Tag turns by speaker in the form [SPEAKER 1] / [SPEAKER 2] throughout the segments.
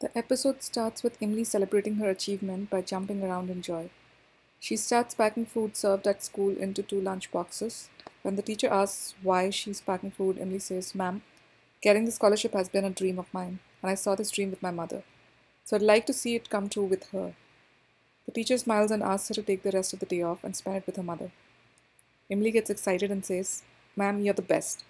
[SPEAKER 1] The episode starts with Imli celebrating her achievement by jumping around in joy. She starts packing food served at school into two lunch boxes. When the teacher asks why she's packing food, Imli says, Ma'am, getting the scholarship has been a dream of mine, and I saw this dream with my mother. So I'd like to see it come true with her. The teacher smiles and asks her to take the rest of the day off and spend it with her mother. Imli gets excited and says, Ma'am, you're the best.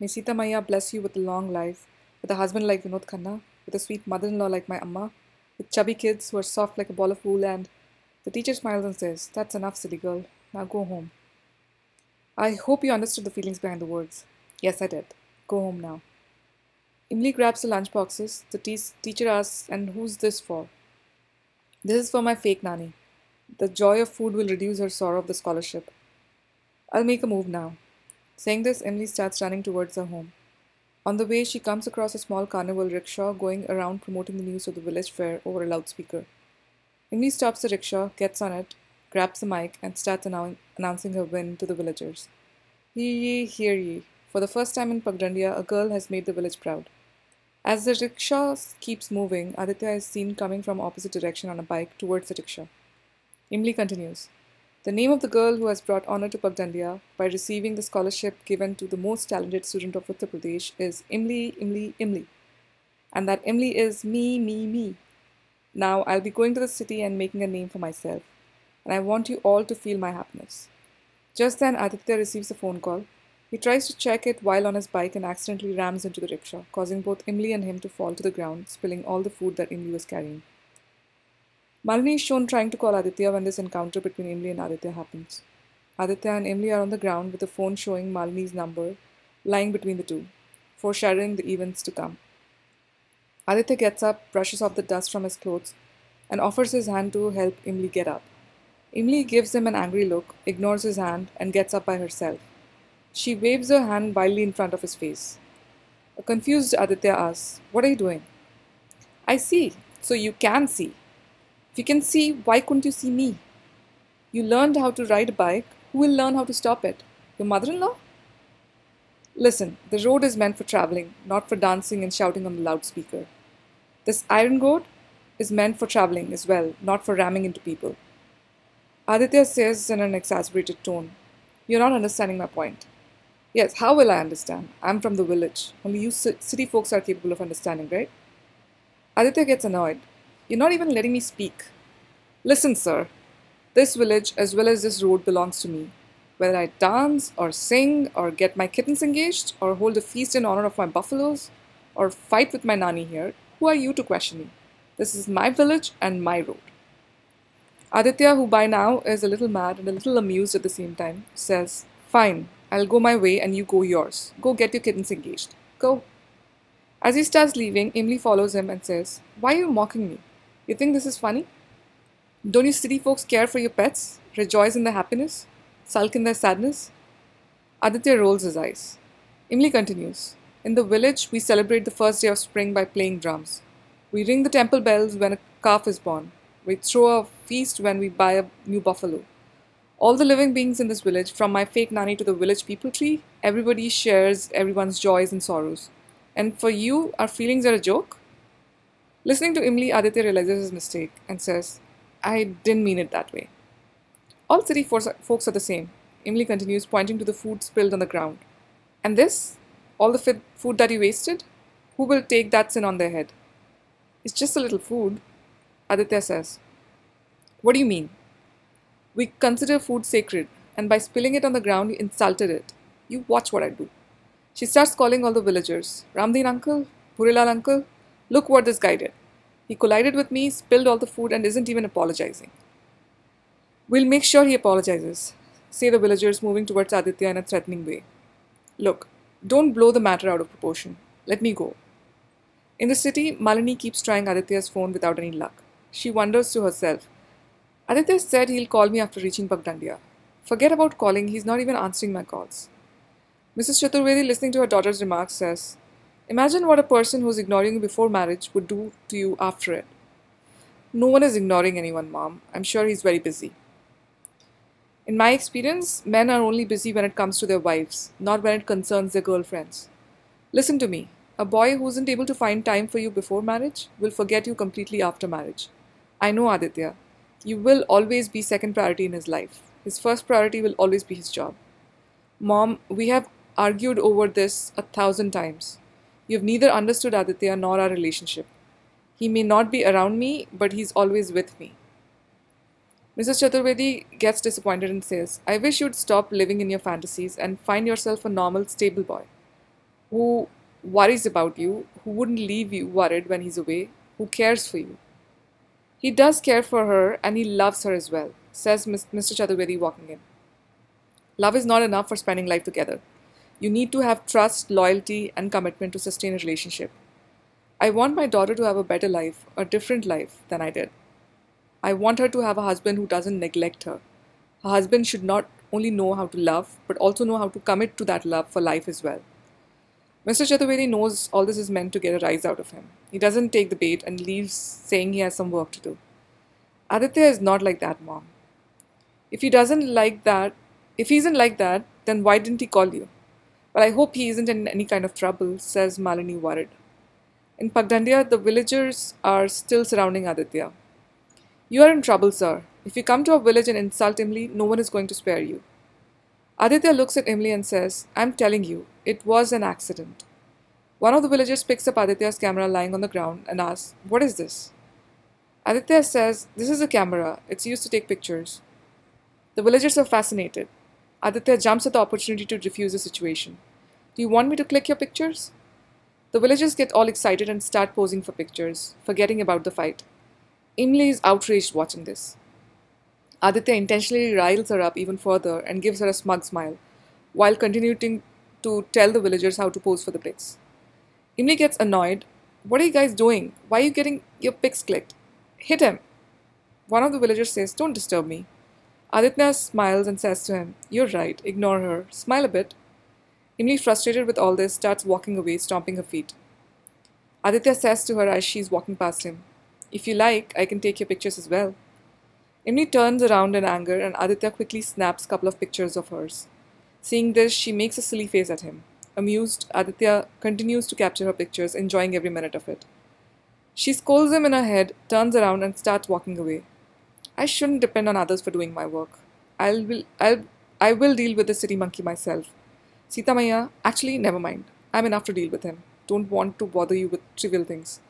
[SPEAKER 1] May Sita Maya bless you with a long life, with a husband like Vinod Khanna, with a sweet mother in law like my Amma, with chubby kids who are soft like a ball of wool, and the teacher smiles and says, That's enough, silly girl. Now go home. I hope you understood the feelings behind the words. Yes, I did. Go home now. Imli grabs the lunch boxes. The te- teacher asks, And who's this for? This is for my fake nanny. The joy of food will reduce her sorrow of the scholarship. I'll make a move now. Saying this, Imli starts running towards her home. On the way, she comes across a small carnival rickshaw going around promoting the news of the village fair over a loudspeaker. Imli stops the rickshaw, gets on it, grabs the mic, and starts annou- announcing her win to the villagers. Hear ye, hear ye. For the first time in Pagdandia, a girl has made the village proud. As the rickshaw keeps moving, Aditya is seen coming from opposite direction on a bike towards the rickshaw. Imli continues. The name of the girl who has brought honor to Pagdandia by receiving the scholarship given to the most talented student of Uttar Pradesh is Imli, Imli, Imli. And that Imli is me, me, me. Now I'll be going to the city and making a name for myself. And I want you all to feel my happiness. Just then, Aditya receives a phone call. He tries to check it while on his bike and accidentally rams into the rickshaw, causing both Imli and him to fall to the ground, spilling all the food that Imli was carrying. Malini is shown trying to call Aditya when this encounter between Imli and Aditya happens. Aditya and Imli are on the ground with the phone showing Malini's number lying between the two, foreshadowing the events to come. Aditya gets up, brushes off the dust from his clothes, and offers his hand to help Imli get up. Emily gives him an angry look, ignores his hand, and gets up by herself. She waves her hand wildly in front of his face. A confused Aditya asks, What are you doing? I see, so you can see. You can see, why couldn't you see me? You learned how to ride a bike. Who will learn how to stop it? Your mother in law? Listen, the road is meant for traveling, not for dancing and shouting on the loudspeaker. This iron road is meant for traveling as well, not for ramming into people. Aditya says in an exasperated tone, You're not understanding my point. Yes, how will I understand? I'm from the village. Only you city folks are capable of understanding, right? Aditya gets annoyed. You're not even letting me speak. Listen, sir. This village, as well as this road, belongs to me. Whether I dance, or sing, or get my kittens engaged, or hold a feast in honor of my buffaloes, or fight with my nanny here, who are you to question me? This is my village and my road. Aditya, who by now is a little mad and a little amused at the same time, says, Fine, I'll go my way and you go yours. Go get your kittens engaged. Go. As he starts leaving, Imli follows him and says, Why are you mocking me? You think this is funny? Don't you city folks care for your pets, rejoice in their happiness, sulk in their sadness? Aditya rolls his eyes. Imli continues, In the village, we celebrate the first day of spring by playing drums. We ring the temple bells when a calf is born. We throw a feast when we buy a new buffalo. All the living beings in this village, from my fake nanny to the village peepal tree, everybody shares everyone's joys and sorrows. And for you, our feelings are a joke? Listening to Imli, Aditya realizes his mistake and says, I didn't mean it that way. All city folks are the same. Imli continues, pointing to the food spilled on the ground. And this? All the food that you wasted? Who will take that sin on their head? It's just a little food. Aditya says, What do you mean? We consider food sacred, and by spilling it on the ground, you insulted it. You watch what I do. She starts calling all the villagers Ramdin uncle, Purilal uncle, look what this guy did. He collided with me, spilled all the food, and isn't even apologizing. We'll make sure he apologizes, say the villagers, moving towards Aditya in a threatening way. Look, don't blow the matter out of proportion. Let me go. In the city, Malini keeps trying Aditya's phone without any luck. She wonders to herself. Aditya said he'll call me after reaching Pagdandia. Forget about calling, he's not even answering my calls. Mrs. Chaturvedi, listening to her daughter's remarks, says, Imagine what a person who's ignoring you before marriage would do to you after it. No one is ignoring anyone, mom. I'm sure he's very busy. In my experience, men are only busy when it comes to their wives, not when it concerns their girlfriends. Listen to me. A boy who isn't able to find time for you before marriage will forget you completely after marriage. I know Aditya. You will always be second priority in his life. His first priority will always be his job. Mom, we have argued over this a thousand times. You've neither understood Aditya nor our relationship. He may not be around me, but he's always with me. Mrs. Chaturvedi gets disappointed and says, I wish you'd stop living in your fantasies and find yourself a normal, stable boy who worries about you, who wouldn't leave you worried when he's away, who cares for you. He does care for her and he loves her as well, says Mr. Chaturvedi walking in. Love is not enough for spending life together. You need to have trust, loyalty, and commitment to sustain a relationship. I want my daughter to have a better life, a different life than I did. I want her to have a husband who doesn't neglect her. Her husband should not only know how to love, but also know how to commit to that love for life as well. Mr. Chaturvedi knows all this is meant to get a rise out of him. He doesn't take the bait and leaves saying he has some work to do. Aditya is not like that, mom. If he doesn't like that, if he isn't like that, then why didn't he call you? Well, I hope he isn't in any kind of trouble, says Malini worried. In Pagdandia, the villagers are still surrounding Aditya. You are in trouble, sir. If you come to our village and insult Imli, no one is going to spare you. Aditya looks at Imli and says, I'm telling you, it was an accident. One of the villagers picks up Aditya's camera lying on the ground and asks, What is this? Aditya says, This is a camera. It's used to take pictures. The villagers are fascinated. Aditya jumps at the opportunity to defuse the situation. Do you want me to click your pictures? The villagers get all excited and start posing for pictures, forgetting about the fight. Imli is outraged watching this. Aditya intentionally riles her up even further and gives her a smug smile, while continuing to tell the villagers how to pose for the pics. Imli gets annoyed. What are you guys doing? Why are you getting your pics clicked? Hit him! One of the villagers says, Don't disturb me. Aditya smiles and says to him, You're right, ignore her. Smile a bit. Imli, frustrated with all this, starts walking away, stomping her feet. Aditya says to her as she's walking past him, if you like, I can take your pictures as well. Imli turns around in anger and Aditya quickly snaps a couple of pictures of hers. Seeing this, she makes a silly face at him. Amused, Aditya continues to capture her pictures, enjoying every minute of it. She scolds him in her head, turns around, and starts walking away. I shouldn't depend on others for doing my work. I'll I'll I will deal with the city monkey myself. Sita Maya, actually, never mind. I'm enough to deal with him. Don't want to bother you with trivial things.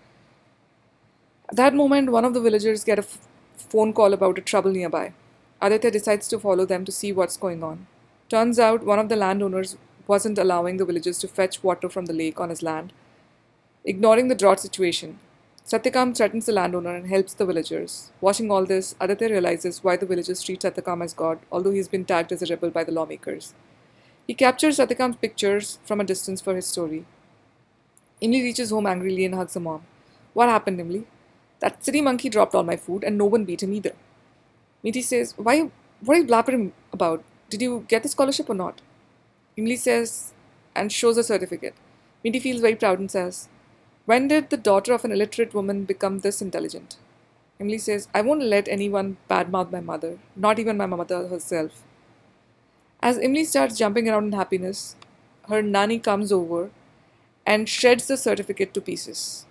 [SPEAKER 1] At that moment, one of the villagers get a f- phone call about a trouble nearby. Aditya decides to follow them to see what's going on. Turns out one of the landowners wasn't allowing the villagers to fetch water from the lake on his land, ignoring the drought situation. Satyakam threatens the landowner and helps the villagers. Watching all this, Aditya realizes why the villagers treat Satyakam as god, although he's been tagged as a rebel by the lawmakers. He captures Satyakam's pictures from a distance for his story. Imli reaches home angrily and hugs her mom. What happened, Imli? That city monkey dropped all my food and no one beat him either. Meeti says, Why what are you blabbering about? Did you get the scholarship or not? Imli says and shows a certificate. Meeti feels very proud and says, When did the daughter of an illiterate woman become this intelligent? Imli says, I won't let anyone badmouth my mother, not even my mother herself. As Imli starts jumping around in happiness, her nanny comes over and shreds the certificate to pieces.